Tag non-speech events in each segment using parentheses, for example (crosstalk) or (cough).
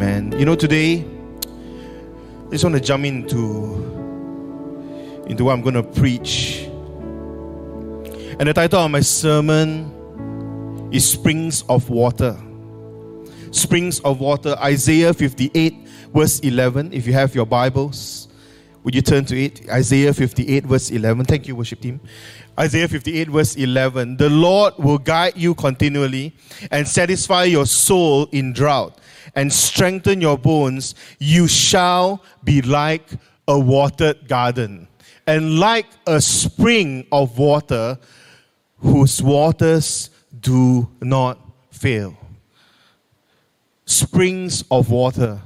Man, you know, today, I just want to jump into, into what I'm going to preach. And the title of my sermon is Springs of Water. Springs of Water, Isaiah 58, verse 11. If you have your Bibles, would you turn to it? Isaiah 58, verse 11. Thank you, worship team. Isaiah 58, verse 11. The Lord will guide you continually and satisfy your soul in drought and strengthen your bones. You shall be like a watered garden and like a spring of water whose waters do not fail. Springs of water.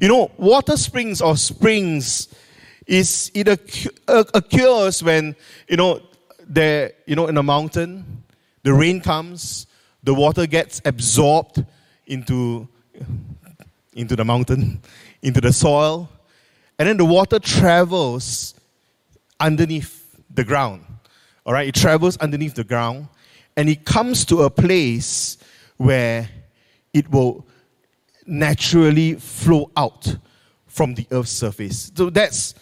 You know, water springs or springs is it occurs when you know there you know in a mountain the rain comes the water gets absorbed into (laughs) into the mountain into the soil and then the water travels underneath the ground all right it travels underneath the ground and it comes to a place where it will naturally flow out from the earth's surface so that's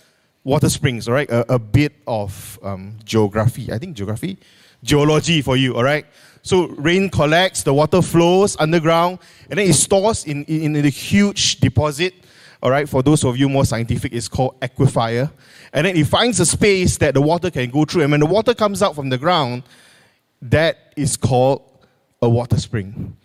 water springs, all right? A, a bit of um, geography. I think geography? Geology for you, all right? So rain collects, the water flows underground, and then it stores in, in, in a huge deposit. All right, for those of you more scientific, it's called aquifer. And then it finds a space that the water can go through. And when the water comes out from the ground, that is called a water spring.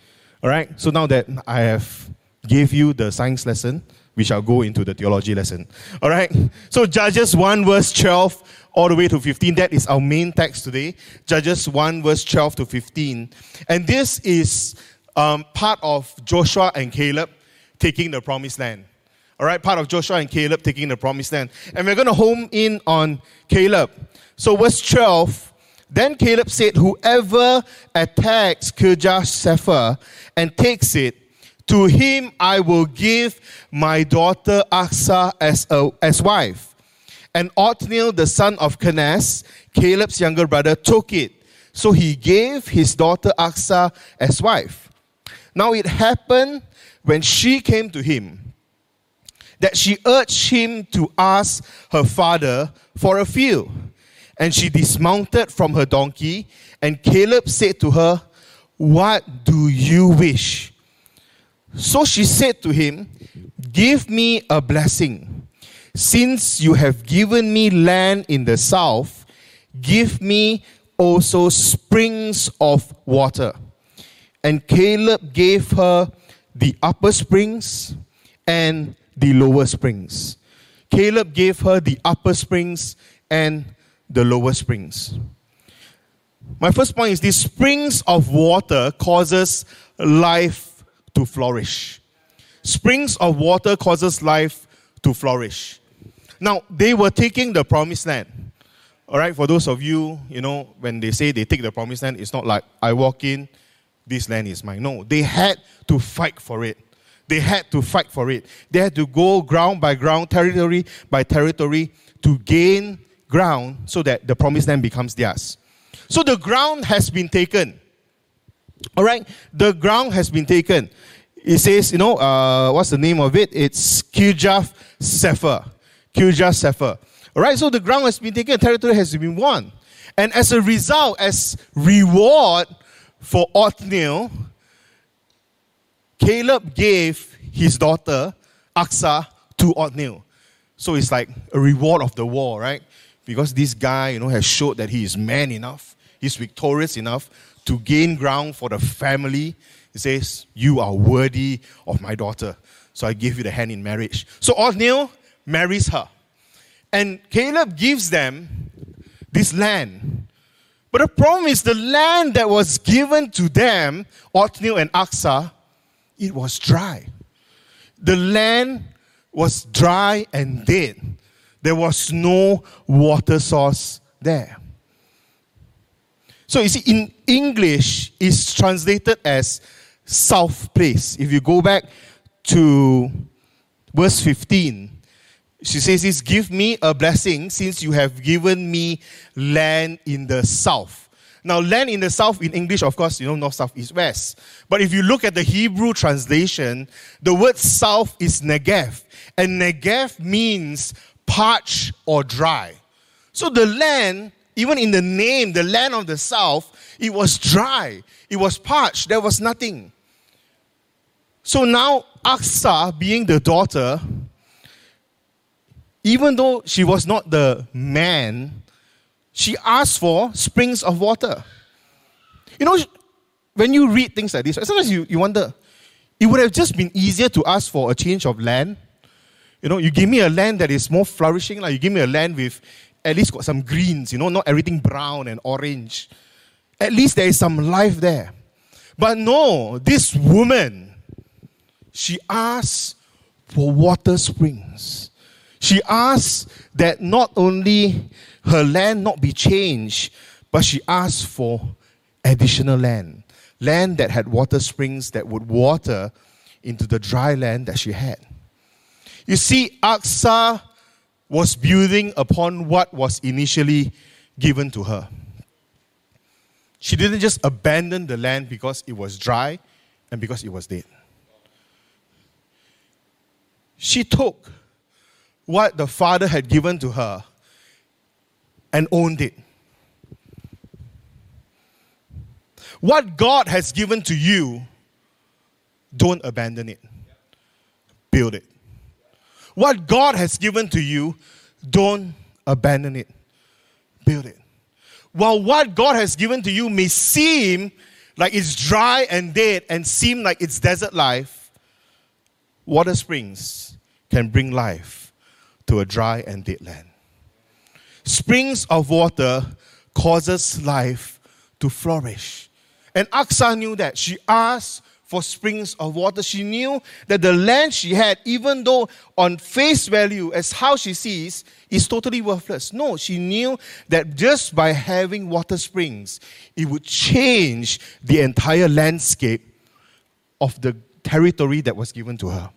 All right, so now that I have gave you the science lesson, we shall go into the theology lesson. All right? So, Judges 1, verse 12, all the way to 15. That is our main text today. Judges 1, verse 12 to 15. And this is um, part of Joshua and Caleb taking the promised land. All right? Part of Joshua and Caleb taking the promised land. And we're going to home in on Caleb. So, verse 12. Then Caleb said, Whoever attacks Kirjath Sepher and takes it, to him I will give my daughter Achsah as, a, as wife. And Othniel, the son of Kenaz, Caleb's younger brother, took it. So he gave his daughter Achsah as wife. Now it happened when she came to him that she urged him to ask her father for a field. And she dismounted from her donkey, and Caleb said to her, What do you wish? So she said to him, Give me a blessing. Since you have given me land in the south, give me also springs of water. And Caleb gave her the upper springs and the lower springs. Caleb gave her the upper springs and the lower springs. My first point is these springs of water causes life to flourish. Springs of water causes life to flourish. Now, they were taking the promised land. All right, for those of you, you know, when they say they take the promised land, it's not like I walk in, this land is mine. No, they had to fight for it. They had to fight for it. They had to go ground by ground, territory by territory to gain ground so that the promised land becomes theirs. So the ground has been taken. All right, the ground has been taken. It says, you know, uh, what's the name of it? It's Kirjath Sepher. Kirjath Sepher. All right, so the ground has been taken, territory has been won. And as a result, as reward for Othniel, Caleb gave his daughter, Achsah, to Othniel. So it's like a reward of the war, right? Because this guy, you know, has showed that he is man enough, he's victorious enough to gain ground for the family. He says, You are worthy of my daughter. So I give you the hand in marriage. So Othniel marries her. And Caleb gives them this land. But the problem is the land that was given to them, Othniel and Achsah, it was dry. The land was dry and dead. There was no water source there. So you see, in English, it's translated as south place. If you go back to verse 15, she says this, give me a blessing since you have given me land in the south. Now, land in the south in English, of course, you know, north, south, east, west. But if you look at the Hebrew translation, the word south is Negev. And Negev means parched or dry. So the land, even in the name, the land of the south, it was dry, it was parched, there was nothing. So now, Achsah, being the daughter, even though she was not the man, she asked for springs of water. You know, when you read things like this, sometimes you, you wonder, it would have just been easier to ask for a change of land. You know, you give me a land that is more flourishing, like you give me a land with at least got some greens, you know, not everything brown and orange. At least there is some life there. But no, this woman, she asked for water springs. She asked that not only her land not be changed, but she asked for additional land. Land that had water springs that would water into the dry land that she had. You see, Achsah was building upon what was initially given to her. She didn't just abandon the land because it was dry and because it was dead. She took what the Father had given to her and owned it. What God has given to you, don't abandon it. Build it. What God has given to you, don't abandon it. Build it. While what God has given to you may seem like it's dry and dead and seem like it's desert life, water springs can bring life to a dry and dead land. Springs of water causes life to flourish. And Achsah knew that. She asked for springs of water. She knew that the land she had, even though on face value, as how she sees, is totally worthless. No, she knew that just by having water springs, it would change the entire landscape of the territory that was given to her.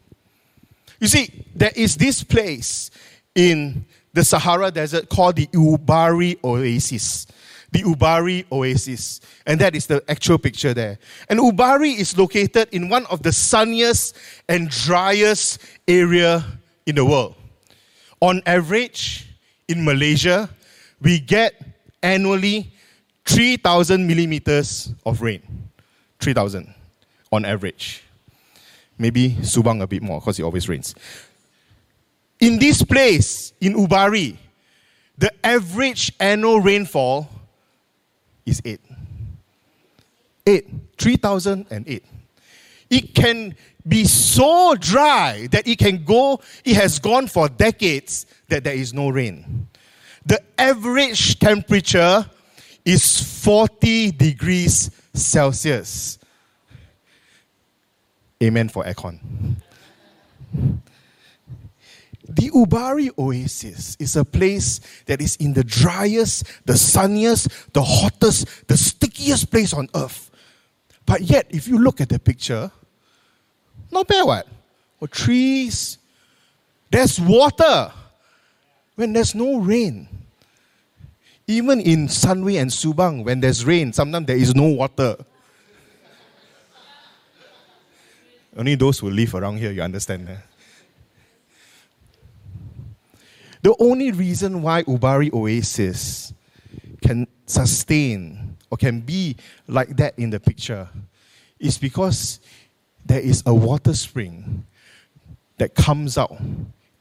You see, there is this place in the Sahara Desert called the Ubari Oasis. The Ubari Oasis. And that is the actual picture there. And Ubari is located in one of the sunniest and driest area in the world. On average, in Malaysia, we get annually 3,000 millimeters of rain. 3,000 on average. Maybe Subang a bit more because it always rains. In this place, in Ubari, the average annual rainfall is 8. 8. 3008. It can be so dry that it can go, it has gone for decades that there is no rain. The average temperature is 40 degrees Celsius. Amen for aircon. The Ubari Oasis is a place that is in the driest, the sunniest, the hottest, the stickiest place on earth. But yet, if you look at the picture, not bad, what? Or trees, there's water when there's no rain. Even in Sunway and Subang, when there's rain, sometimes there is no water. Only those who live around here, you understand. Eh? The only reason why Ubari Oasis can sustain or can be like that in the picture is because there is a water spring that comes out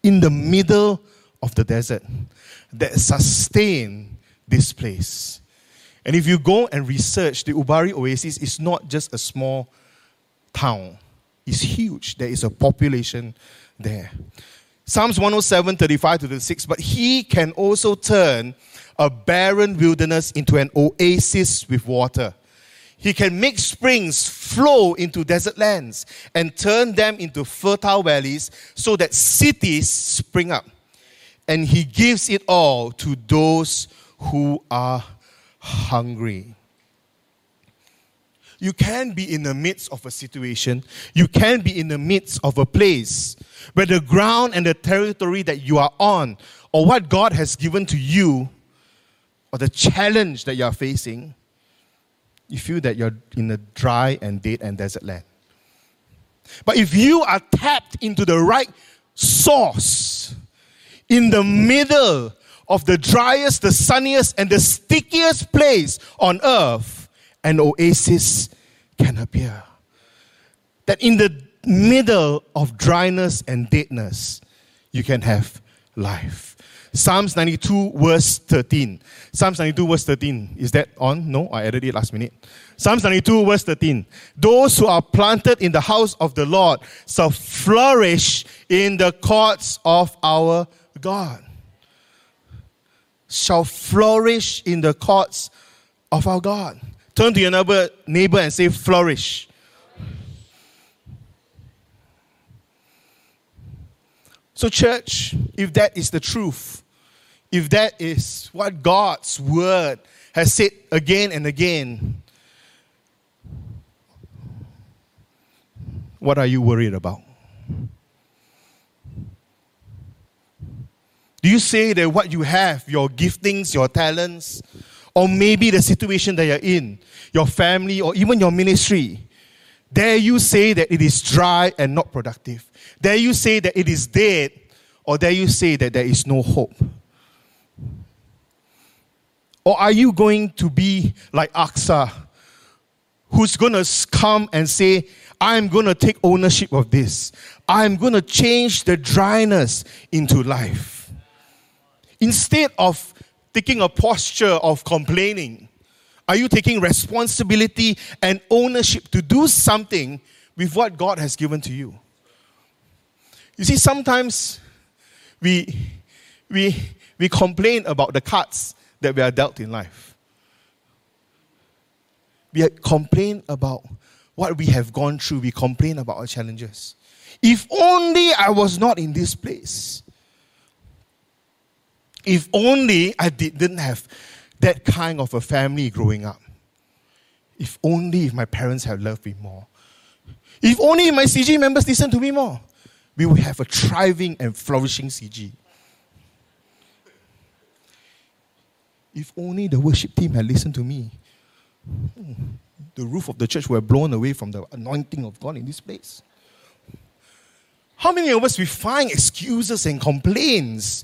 in the middle of the desert that sustain this place. And if you go and research, the Ubari Oasis is not just a small town. It's huge. There is a population there. Psalms 107, 35 to 36. But he can also turn a barren wilderness into an oasis with water. He can make springs flow into desert lands and turn them into fertile valleys so that cities spring up. And he gives it all to those who are hungry. You can be in the midst of a situation, you can be in the midst of a place where the ground and the territory that you are on, or what God has given to you, or the challenge that you are facing, you feel that you're in a dry and dead and desert land. But if you are tapped into the right source, in the middle of the driest, the sunniest, and the stickiest place on earth, an oasis can appear. That in the middle of dryness and deadness, you can have life. Psalms 92, verse 13. Psalms 92, verse 13. Is that on? No, I added it last minute. Psalms 92, verse 13. Those who are planted in the house of the Lord shall flourish in the courts of our God. Shall flourish in the courts of our God. Turn to your neighbor, neighbor and say, flourish. So, church, if that is the truth, if that is what God's word has said again and again, what are you worried about? Do you say that what you have, your giftings, your talents, or maybe the situation that you're in, your family, or even your ministry, dare you say that it is dry and not productive? Dare you say that it is dead, or dare you say that there is no hope? Or are you going to be like Achsah, who's going to come and say, I'm going to take ownership of this. I'm going to change the dryness into life. Instead of taking a posture of complaining, are you taking responsibility and ownership to do something with what God has given to you? You see, sometimes we, we, we complain about the cards that we are dealt in life. We complain about what we have gone through, we complain about our challenges. If only I was not in this place. If only I didn't have that kind of a family growing up. If only if my parents had loved me more. If only my CG members listened to me more we would have a thriving and flourishing CG. If only the worship team had listened to me, the roof of the church were blown away from the anointing of God in this place. How many of us we find excuses and complaints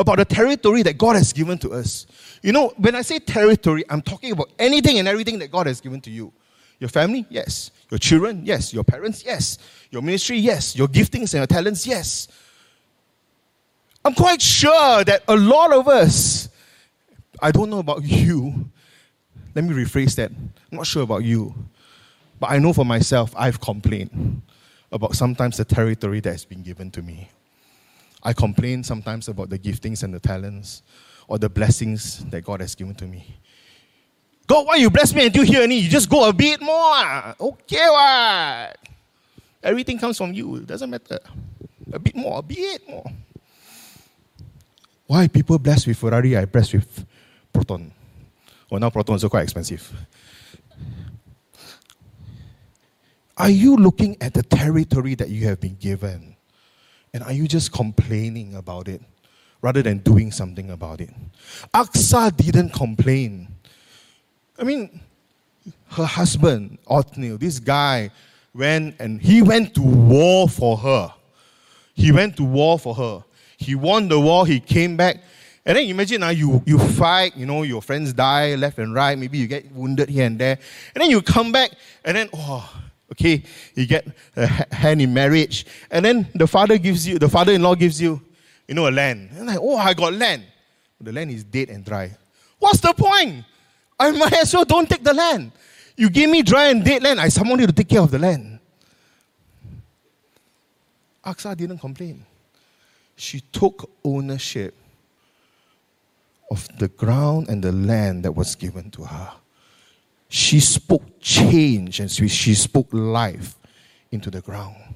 about the territory that God has given to us? You know, when I say territory, I'm talking about anything and everything that God has given to you. Your family? Yes. Your children? Yes. Your parents? Yes. Your ministry? Yes. Your giftings and your talents? Yes. I'm quite sure that a lot of us, I don't know about you, let me rephrase that. I'm not sure about you, but I know for myself, I've complained about sometimes the territory that has been given to me. I complain sometimes about the giftings and the talents or the blessings that God has given to me. God, why you bless me until here and you just go a bit more? Okay, what? Everything comes from you. It doesn't matter. A bit more, a bit more. Why people blessed with Ferrari, I blessed with Proton. Well, now Proton is quite expensive. Are you looking at the territory that you have been given? And are you just complaining about it rather than doing something about it? Achsah didn't complain. I mean, her husband, Othniel, this guy went and he went to war for her. He went to war for her. He won the war, he came back. And then imagine now uh, you, you fight, you know, your friends die left and right, maybe you get wounded here and there. And then you come back and then, oh, okay, you get a hand in marriage. And then the father gives you, the father-in-law gives you, you know, a land. And like, oh, I got land. But The land is dead and dry. What's the point? I might as well don't take the land. You give me dry and dead land, I someone need to take care of the land. Achsah didn't complain. She took ownership of the ground and the land that was given to her. She spoke change and she spoke life into the ground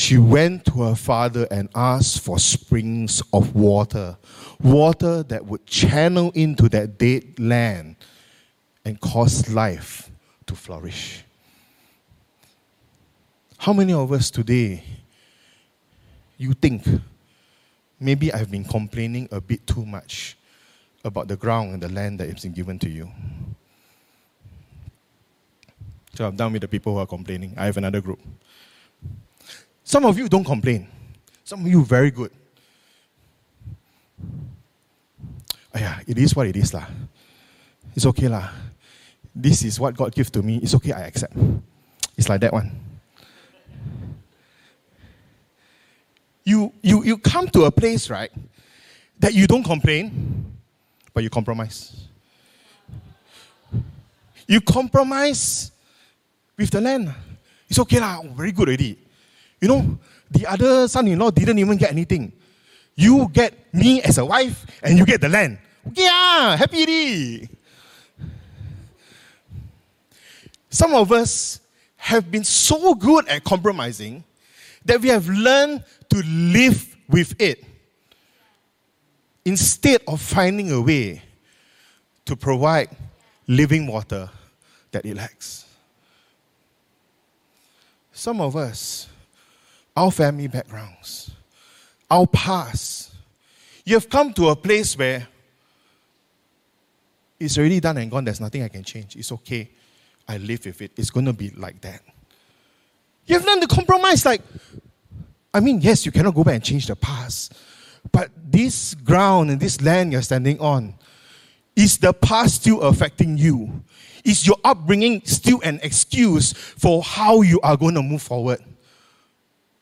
she went to her father and asked for springs of water, water that would channel into that dead land and cause life to flourish. How many of us today you think maybe I've been complaining a bit too much about the ground and the land that has been given to you? So I'm done with the people who are complaining. I have another group. Some of you don't complain. Some of you very good. Yeah, it is what it is lah. It's okay lah. This is what God gives to me. It's okay, I accept. It's like that one. You, you, you come to a place, right, that you don't complain, but you compromise. You compromise with the land. It's okay lah, oh, very good already. You know, the other son-in-law didn't even get anything. You get me as a wife, and you get the land. Yeah, happy already. Some of us have been so good at compromising that we have learned to live with it instead of finding a way to provide living water that it lacks. Some of us, our family backgrounds, our past, you have come to a place where it's already done and gone. There's nothing I can change. It's okay. I live with it. It's going to be like that. You have learned to compromise. Like, I mean, yes, you cannot go back and change the past. But this ground and this land you're standing on, is the past still affecting you? Is your upbringing still an excuse for how you are going to move forward?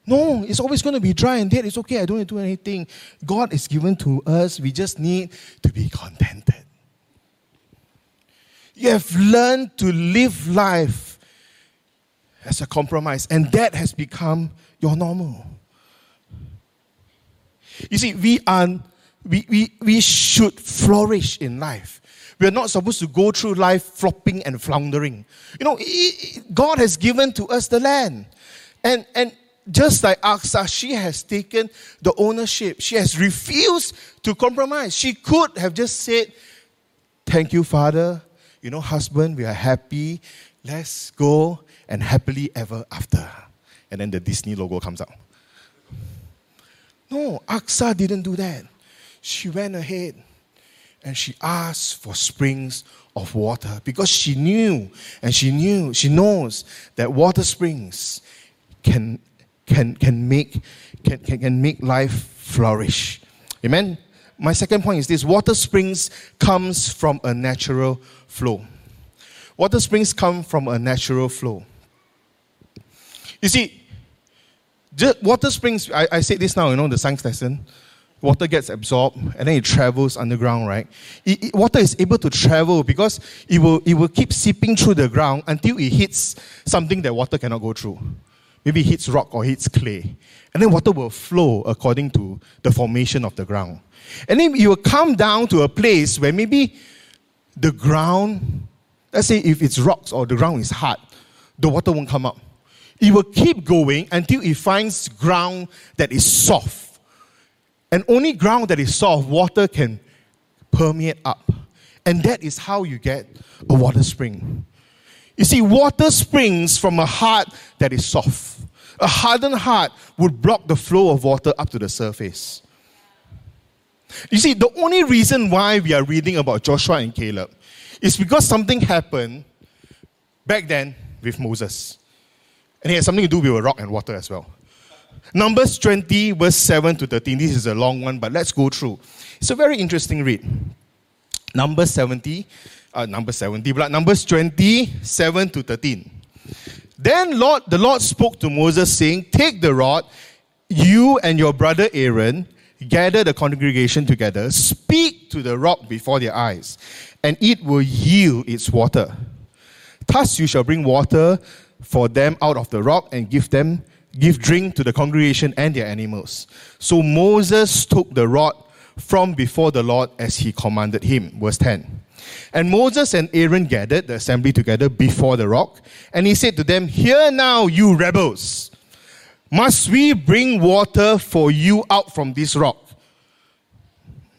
No, it's always going to be dry and dead. It's okay, I don't do anything. God is given to us. We just need to be contented. You have learned to live life as a compromise, and that has become your normal. You see, we are we, we, we should flourish in life. We are not supposed to go through life flopping and floundering. You know, God has given to us the land. And, and just like Achsah, she has taken the ownership. She has refused to compromise. She could have just said, Thank you, Father you know, husband, we are happy. Let's go and happily ever after. And then the Disney logo comes out. No, Achsah didn't do that. She went ahead and she asked for springs of water because she knew and she knew, she knows that water springs can, can, can, make, can, can, can make life flourish. Amen? My second point is this water springs comes from a natural flow. Water springs come from a natural flow. You see, water springs, I, I this now, you know, the science lesson. Water gets absorbed and then it travels underground, right? It, it, water is able to travel because it will, it will keep seeping through the ground until it hits something that water cannot go through. Maybe it hits rock or hits clay. And then water will flow according to the formation of the ground. And then you will come down to a place where maybe the ground, let's say if it's rocks or the ground is hard, the water won't come up. It will keep going until it finds ground that is soft. And only ground that is soft, water can permeate up. And that is how you get a water spring. You see, water springs from a heart that is soft. A hardened heart would block the flow of water up to the surface. You see, the only reason why we are reading about Joshua and Caleb is because something happened back then with Moses. And it had something to do with rock and water as well. Numbers 20, verse 7 to 13. This is a long one, but let's go through. It's a very interesting read. Number 70, uh, number 70, but Numbers 20, 7 to 13. Then Lord, the Lord spoke to Moses, saying, Take the rod, you and your brother Aaron, gather the congregation together, speak to the rock before their eyes, and it will yield its water. Thus you shall bring water for them out of the rock and give them give drink to the congregation and their animals. So Moses took the rod from before the Lord as he commanded him. Verse 10. And Moses and Aaron gathered the assembly together before the rock, and he said to them, Hear now, you rebels. Must we bring water for you out from this rock?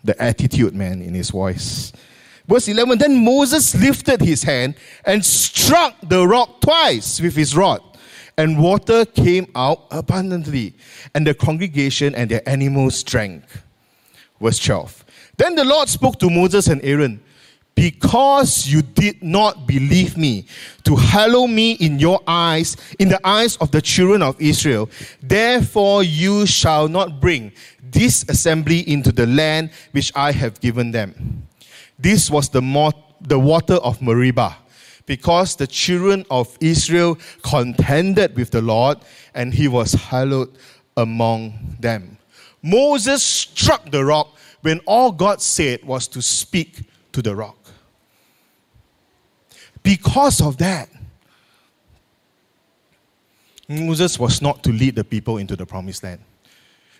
The attitude, man, in his voice. Verse 11 Then Moses lifted his hand and struck the rock twice with his rod, and water came out abundantly, and the congregation and their animals drank. Verse 12 Then the Lord spoke to Moses and Aaron because you did not believe me to hallow me in your eyes, in the eyes of the children of Israel, therefore you shall not bring this assembly into the land which I have given them. This was the, mo- the water of Meribah because the children of Israel contended with the Lord, and he was hallowed among them. Moses struck the rock when all God said was to speak to the rock. Because of that, Moses was not to lead the people into the promised land.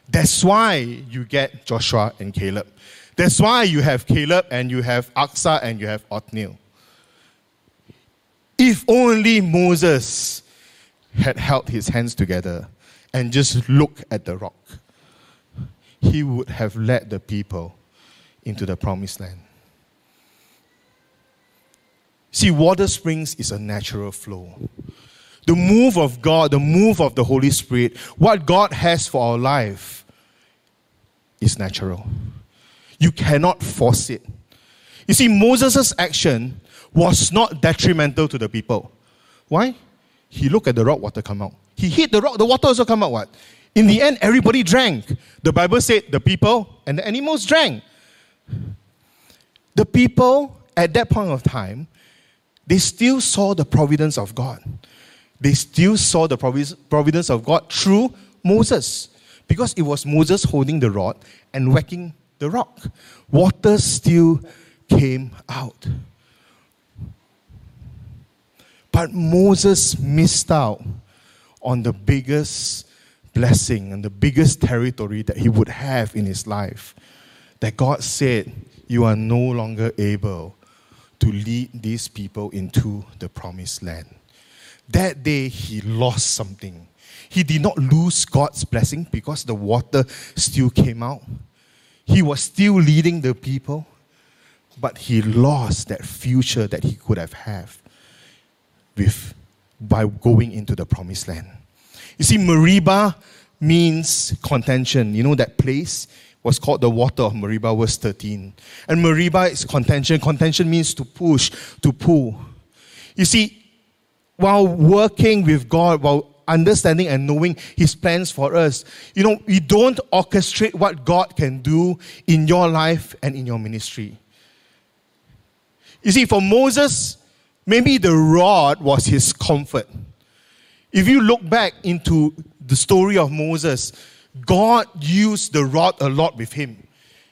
That's why you get Joshua and Caleb. That's why you have Caleb and you have Achsah and you have Othniel. If only Moses had held his hands together and just looked at the rock, he would have led the people into the promised land. See, water springs is a natural flow. The move of God, the move of the Holy Spirit, what God has for our life is natural. You cannot force it. You see, Moses' action was not detrimental to the people. Why? He looked at the rock, water come out. He hit the rock, the water also come out. What? In the end, everybody drank. The Bible said the people and the animals drank. The people at that point of time, they still saw the providence of God. They still saw the providence of God through Moses. Because it was Moses holding the rod and whacking the rock. Water still came out. But Moses missed out on the biggest blessing and the biggest territory that he would have in his life. That God said, You are no longer able to lead these people into the promised land. That day, he lost something. He did not lose God's blessing because the water still came out. He was still leading the people, but he lost that future that he could have had with by going into the promised land. You see, Meribah means contention. You know that place was called the water of Meribah, verse 13. And Meribah is contention. Contention means to push, to pull. You see, while working with God, while understanding and knowing His plans for us, you know, we don't orchestrate what God can do in your life and in your ministry. You see, for Moses, Maybe the rod was his comfort. If you look back into the story of Moses, God used the rod a lot with him.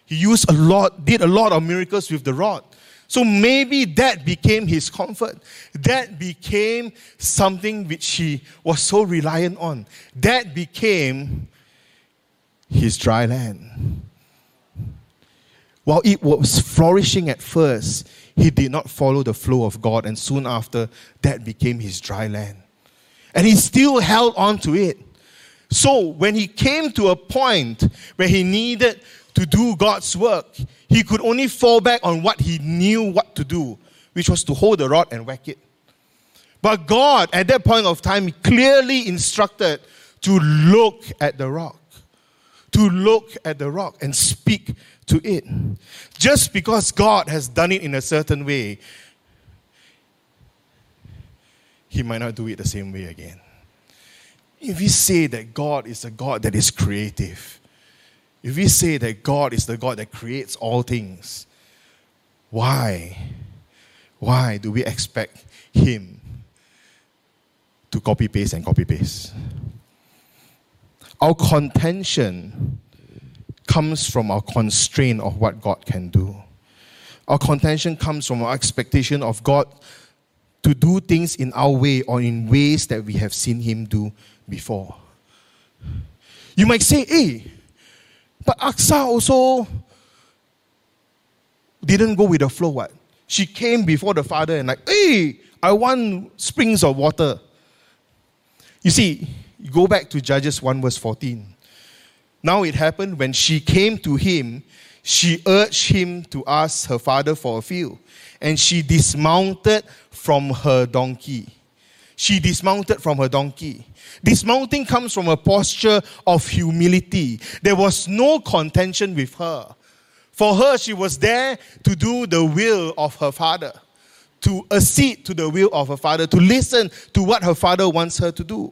He used a lot, did a lot of miracles with the rod. So maybe that became his comfort. That became something which he was so reliant on. That became his dry land. While it was flourishing at first, he did not follow the flow of God, and soon after, that became his dry land. And he still held on to it. So, when he came to a point where he needed to do God's work, he could only fall back on what he knew what to do, which was to hold the rod and whack it. But God, at that point of time, clearly instructed to look at the rock, to look at the rock and speak to it. Just because God has done it in a certain way, He might not do it the same way again. If we say that God is a God that is creative, if we say that God is the God that creates all things, why? Why do we expect Him to copy paste and copy paste? Our contention comes from our constraint of what God can do. Our contention comes from our expectation of God to do things in our way or in ways that we have seen Him do before. You might say, hey, but Achsah also didn't go with the flow. What? She came before the father and like, hey, I want springs of water. You see, go back to Judges 1 verse 14. Now it happened when she came to him, she urged him to ask her father for a few, and she dismounted from her donkey. She dismounted from her donkey. Dismounting comes from a posture of humility. There was no contention with her. For her, she was there to do the will of her father, to accede to the will of her father, to listen to what her father wants her to do.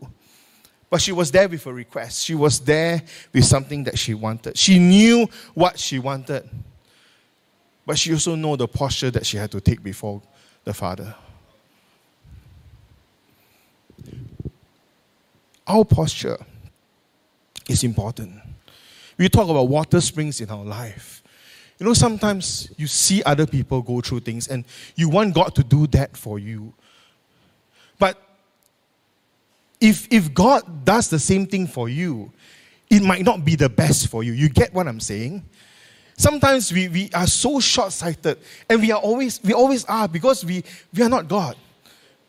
But she was there with a request. She was there with something that she wanted. She knew what she wanted. But she also knew the posture that she had to take before the father. Our posture is important. We talk about water springs in our life. You know, sometimes you see other people go through things and you want God to do that for you. If, if God does the same thing for you, it might not be the best for you. You get what I'm saying? Sometimes we, we are so short sighted and we are always, we always are because we, we are not God.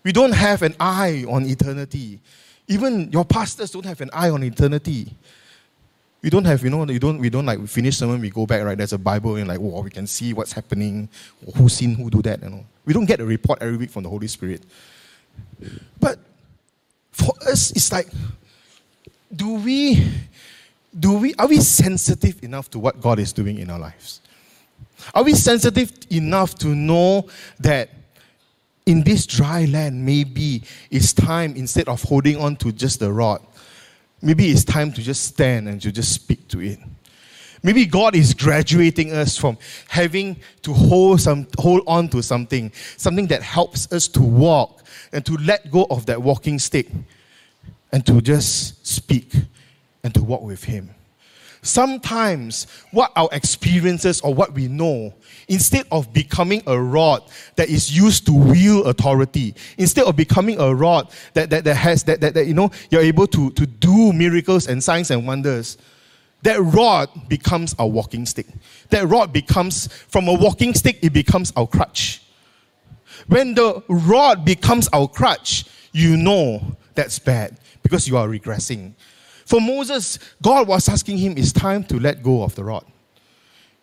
We don't have an eye on eternity. Even your pastors don't have an eye on eternity. We don't have, you know, you don't, we don't like we finish sermon, we go back, right? There's a Bible and like, oh, we can see what's happening, who's seen who do that, you know. We don't get a report every week from the Holy Spirit. But for us, it's like, do we, do we, are we sensitive enough to what God is doing in our lives? Are we sensitive enough to know that in this dry land, maybe it's time, instead of holding on to just the rod, maybe it's time to just stand and to just speak to it. Maybe God is graduating us from having to hold, some, hold on to something, something that helps us to walk and to let go of that walking stick and to just speak and to walk with Him. Sometimes, what our experiences or what we know, instead of becoming a rod that is used to wield authority, instead of becoming a rod that, that, that has, that, that, that, you know, you're able to, to do miracles and signs and wonders, that rod becomes our walking stick. That rod becomes, from a walking stick, it becomes our crutch. When the rod becomes our crutch, you know that's bad because you are regressing. For Moses, God was asking him, It's time to let go of the rod.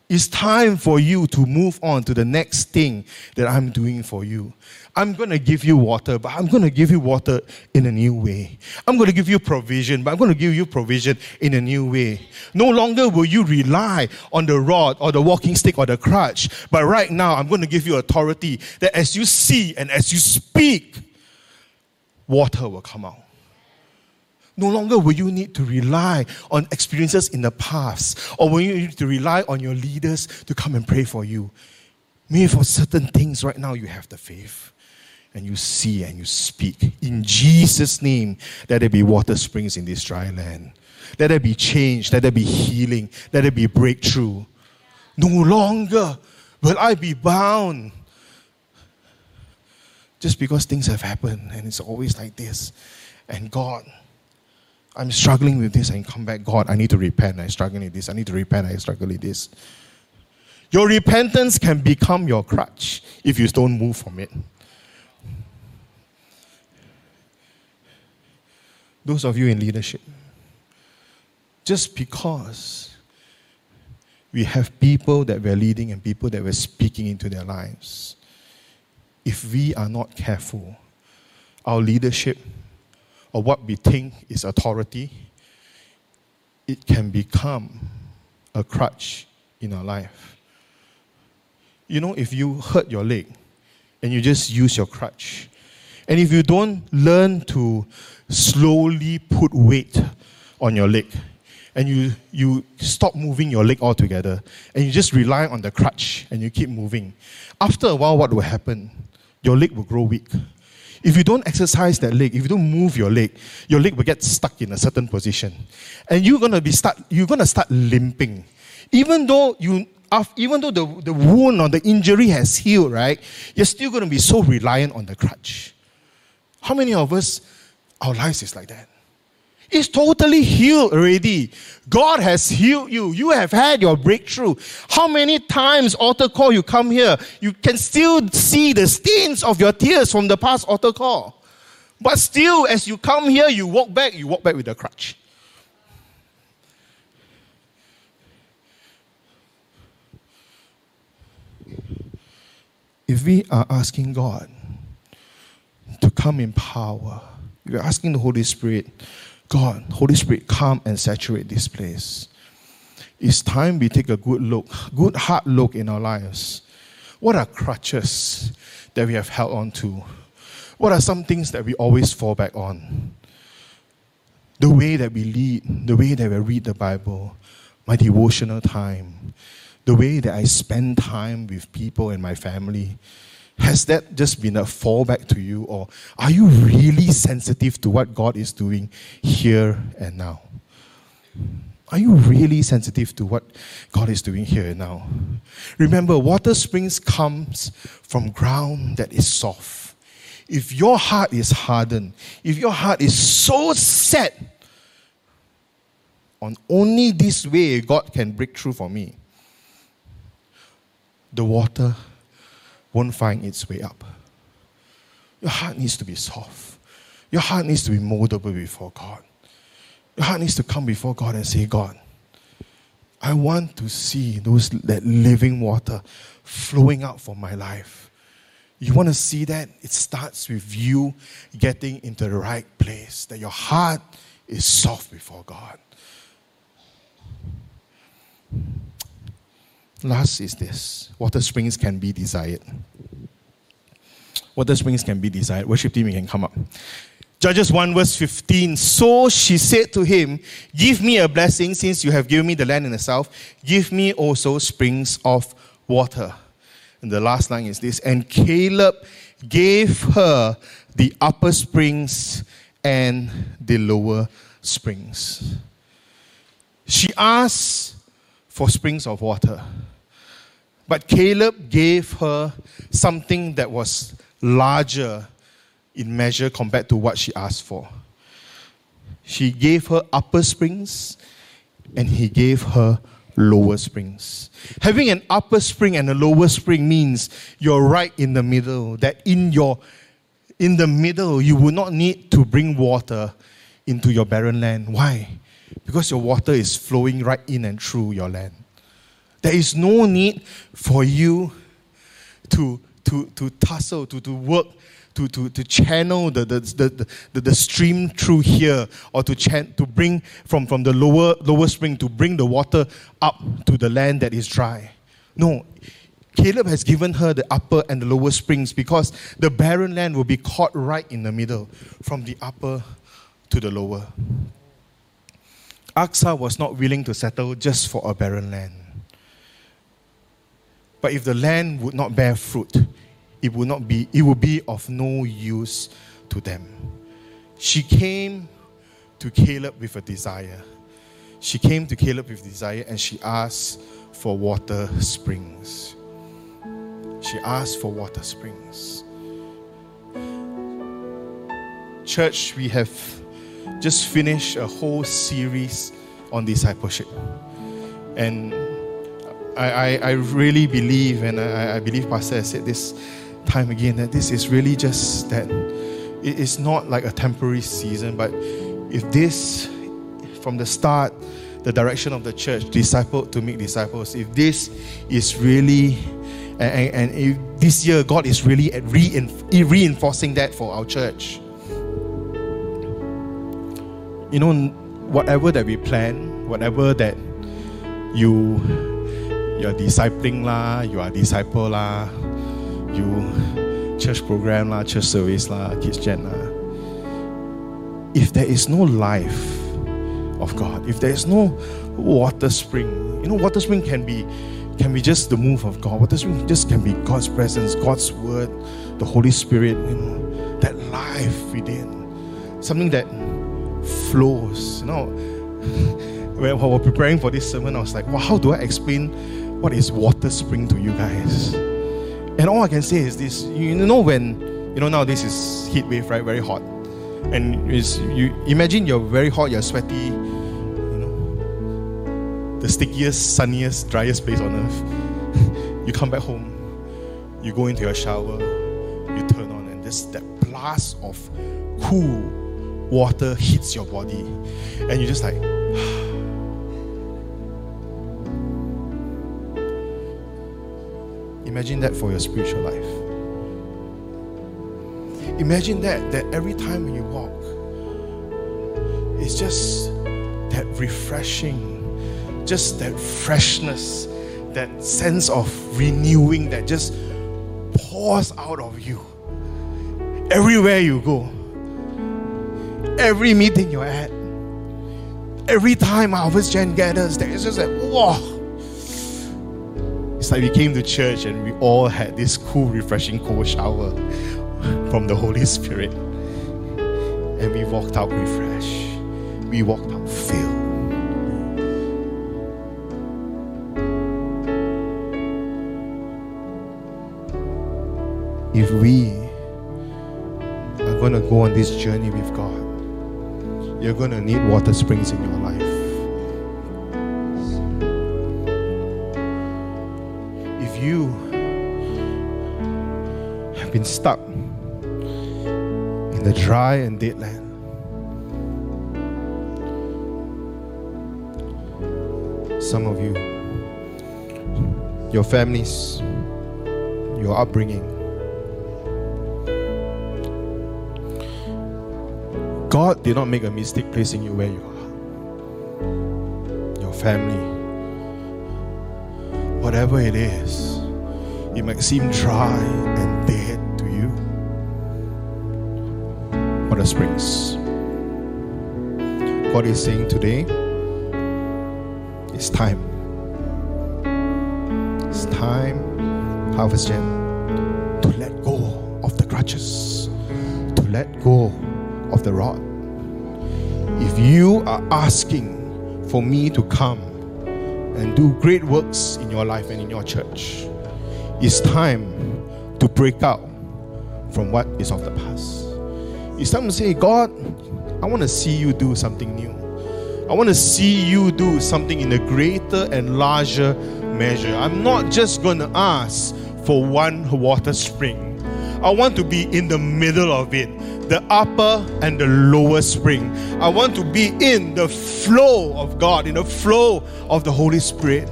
It's time for you to move on to the next thing that I'm doing for you. I'm going to give you water, but I'm going to give you water in a new way. I'm going to give you provision, but I'm going to give you provision in a new way. No longer will you rely on the rod or the walking stick or the crutch, but right now I'm going to give you authority that as you see and as you speak, water will come out. No longer will you need to rely on experiences in the past or will you need to rely on your leaders to come and pray for you. Maybe for certain things right now you have the faith and you see and you speak. In Jesus' name, let there be water springs in this dry land. Let there be change. Let there be healing. Let there be breakthrough. No longer will I be bound just because things have happened and it's always like this. And God, I'm struggling with this and come back, God, I need to repent. I'm struggling with this. I need to repent. I struggle with this. Your repentance can become your crutch if you don't move from it. Those of you in leadership, just because we have people that we're leading and people that we're speaking into their lives, if we are not careful, our leadership or what we think is authority, it can become a crutch in our life. You know, if you hurt your leg and you just use your crutch, and if you don't learn to slowly put weight on your leg, and you, you stop moving your leg altogether, and you just rely on the crutch and you keep moving, after a while, what will happen? Your leg will grow weak if you don't exercise that leg, if you don't move your leg, your leg will get stuck in a certain position. And you're gonna be start you're gonna start limping. Even though you even though the, the wound or the injury has healed, right, you're still to be so reliant on the crutch. How many of us, our lives is like that. It's totally healed already. God has healed you. You have had your breakthrough. How many times altar call you come here, you can still see the stains of your tears from the past altar call. But still, as you come here, you walk back, you walk back with a crutch. If we are asking God to come in power, we're asking the Holy Spirit God, Holy Spirit, come and saturate this place. it's time we take a good look, good hard look in our lives. What are crutches that we have held on to? What are some things that we always fall back on? The way that we lead, the way that we read the Bible, my devotional time, the way that I spend time with people and my family. Has that just been a fallback to you, or are you really sensitive to what God is doing here and now? Are you really sensitive to what God is doing here and now? Remember, water springs comes from ground that is soft. If your heart is hardened, if your heart is so set on only this way God can break through for me, the water won't find its way up. Your heart needs to be soft. Your heart needs to be moldable before God. Your heart needs to come before God and say, God, I want to see those that living water flowing out from my life. You want to see that? It starts with you getting into the right place, that your heart is soft before God. Last is this water springs can be desired. Water springs can be desired. Worship team, you can come up. Judges 1 verse 15. So she said to him, Give me a blessing since you have given me the land in the south. Give me also springs of water. And the last line is this And Caleb gave her the upper springs and the lower springs. She asked for springs of water. But Caleb gave her something that was larger in measure compared to what she asked for. She gave her upper springs and he gave her lower springs. Having an upper spring and a lower spring means you're right in the middle, that in your in the middle you will not need to bring water into your barren land. Why? Because your water is flowing right in and through your land. There is no need for you to, to, to tussle, to, to work, to, to, to channel the, the, the, the, the stream through here, or to, chan- to bring from, from the lower, lower spring to bring the water up to the land that is dry. No, Caleb has given her the upper and the lower springs because the barren land will be caught right in the middle, from the upper to the lower. Achsah was not willing to settle just for a barren land. But if the land would not bear fruit, it would not be it would be of no use to them. She came to Caleb with a desire. She came to Caleb with desire and she asked for water springs. She asked for water springs. Church, we have just finished a whole series on discipleship. And I, I, I really believe, and I, I believe Pastor has said this time again, that this is really just that it is not like a temporary season, but if this, from the start, the direction of the church, disciple to make disciples, if this is really, and, and if this year God is really reinforcing that for our church, you know, whatever that we plan, whatever that you you're discipling lah, you are disciple lah, you church program lah, church service lah, kids gen lah. If there is no life of God, if there is no water spring, you know, water spring can be can be just the move of God. Water spring just can be God's presence, God's word, the Holy Spirit, you know, that life within. Something that flows. You know, (laughs) when we were preparing for this sermon, I was like, wow, how do I explain what is water spring to you guys? And all I can say is this you know, when, you know, now this is heat wave, right? Very hot. And you imagine you're very hot, you're sweaty, you know, the stickiest, sunniest, driest place on earth. (laughs) you come back home, you go into your shower, you turn on, and this that blast of cool water hits your body, and you're just like, Imagine that for your spiritual life. Imagine that, that every time when you walk, it's just that refreshing, just that freshness, that sense of renewing that just pours out of you everywhere you go, every meeting you're at, every time Harvest Gen gathers, there is just like, wow. It's like we came to church and we all had this cool, refreshing cold shower from the Holy Spirit. And we walked out refreshed. We walked out filled. If we are going to go on this journey with God, you're going to need water springs in your life. You have been stuck in the dry and dead land, some of you, your families, your upbringing, God did not make a mistake placing you where you are. Your family, whatever it is, it might seem dry and dead to you. But the springs. God is saying today, it's time. It's time, Harvest Gen, to let go of the grudges, to let go of the rod. If you are asking for me to come and do great works in your life and in your church, it's time to break out from what is of the past. It's time to say, God, I want to see you do something new. I want to see you do something in a greater and larger measure. I'm not just going to ask for one water spring. I want to be in the middle of it the upper and the lower spring. I want to be in the flow of God, in the flow of the Holy Spirit.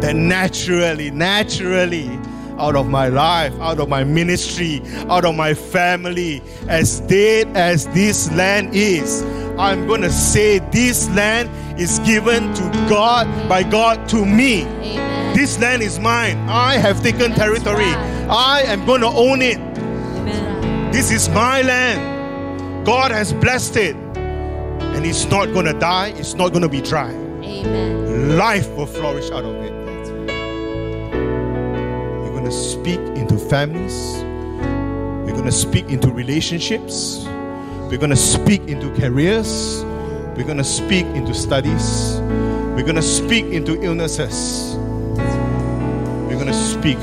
That naturally, naturally, out of my life, out of my ministry, out of my family, as dead as this land is, I'm going to say this land is given to God, by God to me. Amen. This land is mine. I have taken territory. I am going to own it. This is my land. God has blessed it. And it's not going to die, it's not going to be dry. Amen. Life will flourish out of it. We're going to speak into families. We're going to speak into relationships. We're going to speak into careers. We're going to speak into studies. We're going to speak into illnesses. We're going to speak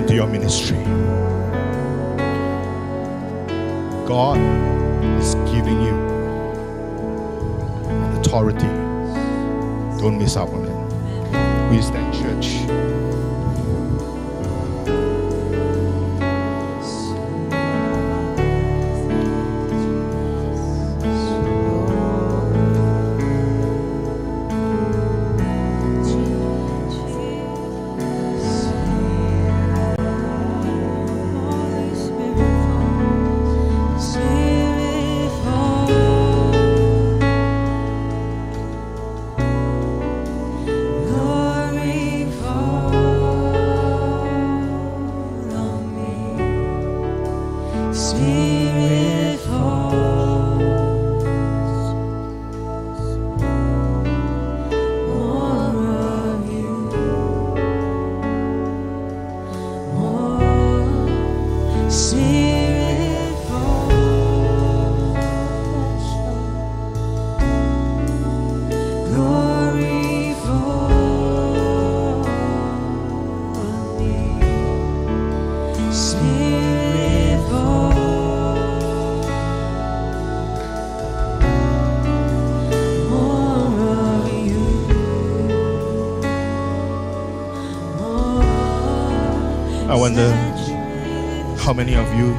into your ministry. God is giving you authority. Don't miss out on it. We stand church.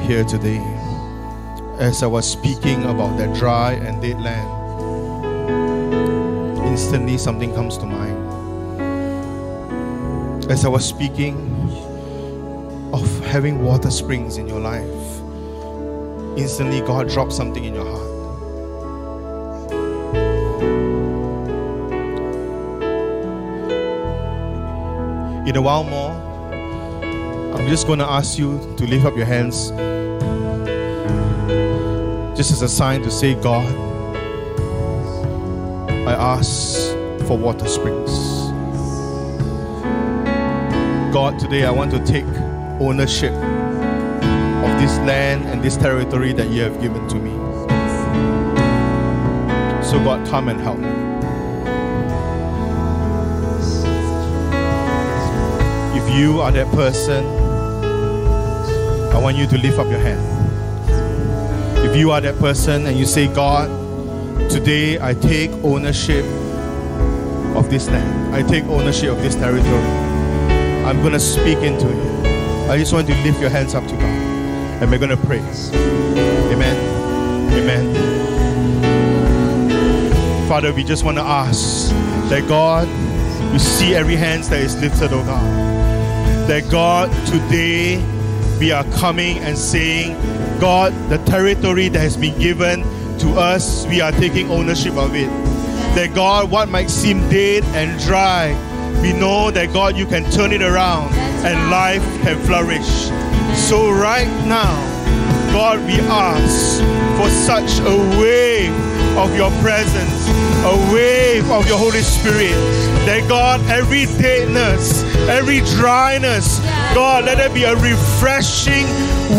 Here today, as I was speaking about that dry and dead land, instantly something comes to mind. As I was speaking of having water springs in your life, instantly God dropped something in your heart. In a while more, I'm just going to ask you to lift up your hands just as a sign to say, God, I ask for water springs. God, today I want to take ownership of this land and this territory that you have given to me. So, God, come and help me. If you are that person, I want you to lift up your hand. If you are that person and you say, God, today I take ownership of this land, I take ownership of this territory, I'm going to speak into it. I just want you to lift your hands up to God and we're going to praise. Amen. Amen. Father, we just want to ask that God, you see every hand that is lifted, oh God. That God, today we are coming and saying, God, the territory that has been given to us, we are taking ownership of it. That God, what might seem dead and dry, we know that God, you can turn it around and life can flourish. So, right now, God, we ask for such a wave of your presence, a wave of your Holy Spirit. That God, every deadness, every dryness, God, let there be a refreshing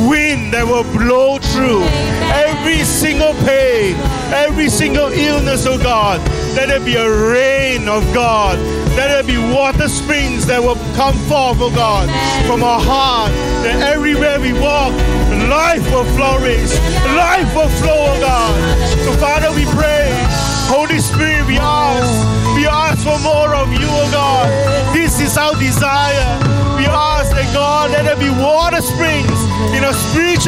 wind that will blow through every single pain, every single illness, oh God. Let there be a rain of God. Let there be water springs that will come forth, oh God, from our heart. That everywhere we walk, life will flourish, life will flow, oh God.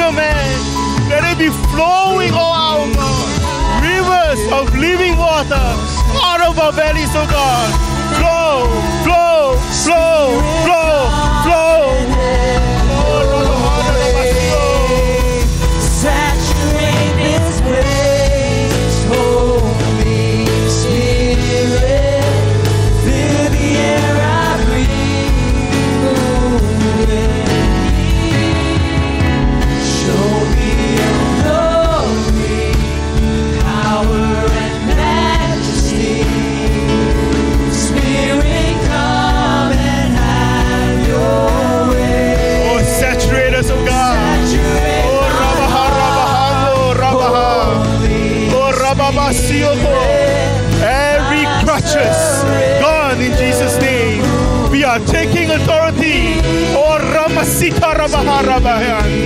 Man. Let it be flowing oh, all out, God. Rivers of living water out of our bellies, oh God. Flow, flow, flow, flow. Arabaiana.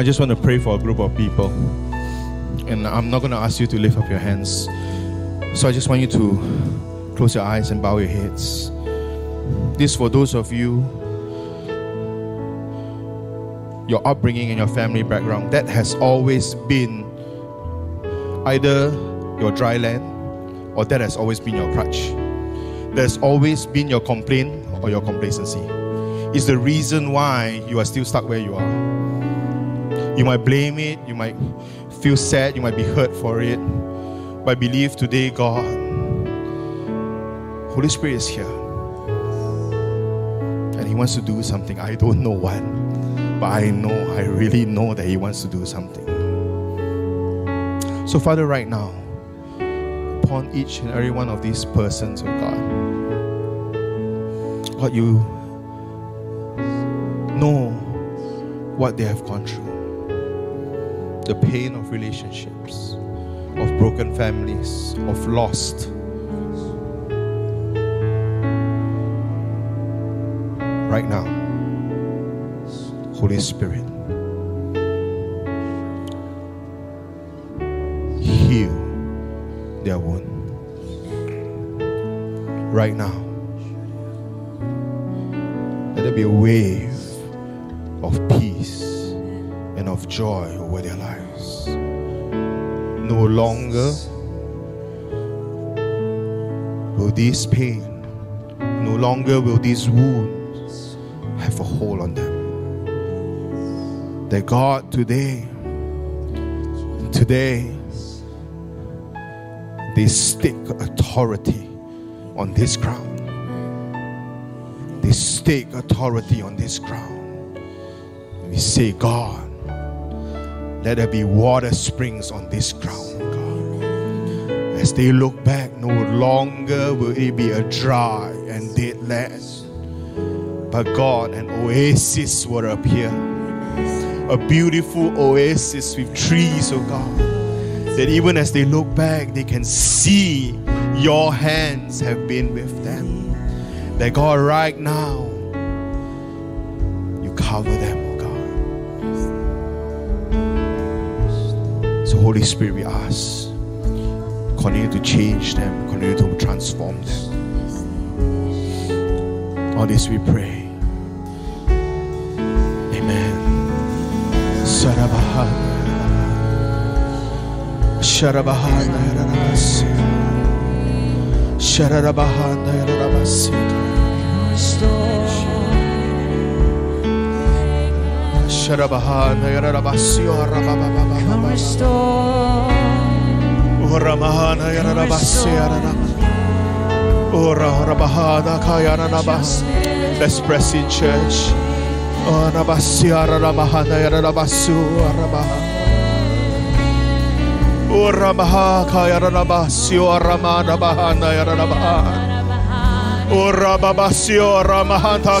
I just want to pray for a group of people. And I'm not going to ask you to lift up your hands. So I just want you to close your eyes and bow your heads. This for those of you, your upbringing and your family background, that has always been either your dry land or that has always been your crutch. There's always been your complaint or your complacency. It's the reason why you are still stuck where you are. You might blame it, you might feel sad, you might be hurt for it. But I believe today, God, Holy Spirit is here. And He wants to do something. I don't know what, but I know, I really know that He wants to do something. So, Father, right now, upon each and every one of these persons, oh God, God, you know what they have gone through the pain of relationships, of broken families, of lost. right now. Holy Spirit, heal their wound right now. Let there be a wave of peace and of joy over their lives. No longer will this pain, no longer will these wounds have a hold on them. That God today, today, they stick authority on this ground. They stake authority on this ground. We say, God, let there be water springs on this ground, God. As they look back, no longer will it be a dry and dead land. But God, an oasis will appear. A beautiful oasis with trees, oh God. That even as they look back, they can see your hands have been with them. That God, right now, you cover them, Holy Spirit, we ask, continue to change them, continue to transform them. All this we pray. Amen. Sarabahana. Sharabahana Yarabasi. Sharabahana Yarabasi. Sharabahana Yarabasi. Come restore. Uramahana Yarabasi. Ura Rabahana Kayanaba. Let's press in church. Oh, Nabasi Arabahana Yarabasu Arabaha. Uramaha Kayarabasio Ramana Bahana Yarabaha. Urababasio Ramahanta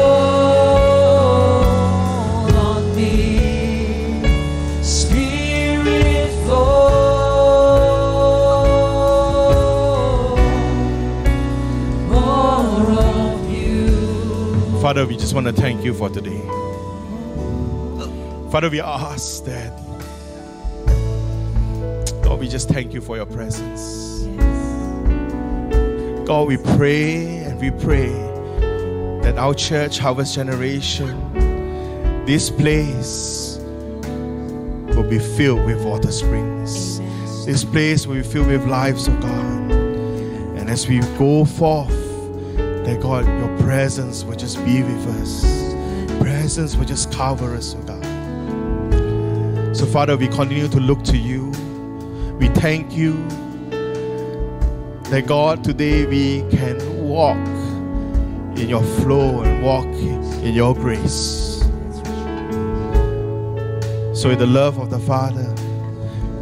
Father, we just want to thank you for today. Father, we ask that. God, we just thank you for your presence. God, we pray and we pray that our church, Harvest Generation, this place will be filled with water springs. This place will be filled with lives of God. And as we go forth, that God, your presence will just be with us. Presence will just cover us, oh God. So, Father, we continue to look to you. We thank you that God, today we can walk in your flow and walk in your grace. So, in the love of the Father,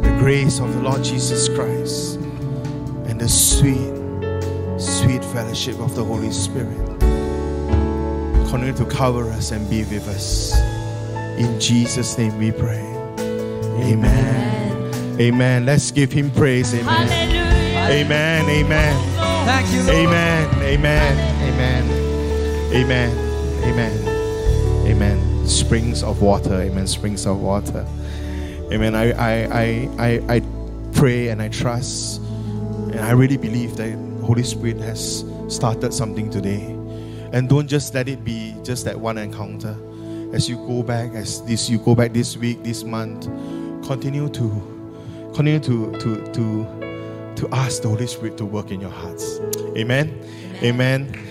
the grace of the Lord Jesus Christ, and the sweet, sweet fellowship of the Holy Spirit, continue to cover us and be with us. In Jesus' name we pray. Amen. Amen. Let's give him praise. Amen. Hallelujah. Amen. Amen. Thank you, Lord. Amen. Amen. Amen. Amen. Amen. Amen. Springs of water. Amen. Springs of water. Amen. I I I I, I pray and I trust and I really believe that Holy Spirit has started something today. And don't just let it be just that one encounter. As you go back, as this you go back this week, this month, continue to continue to to to to ask the Holy Spirit to work in your hearts. Amen. Amen.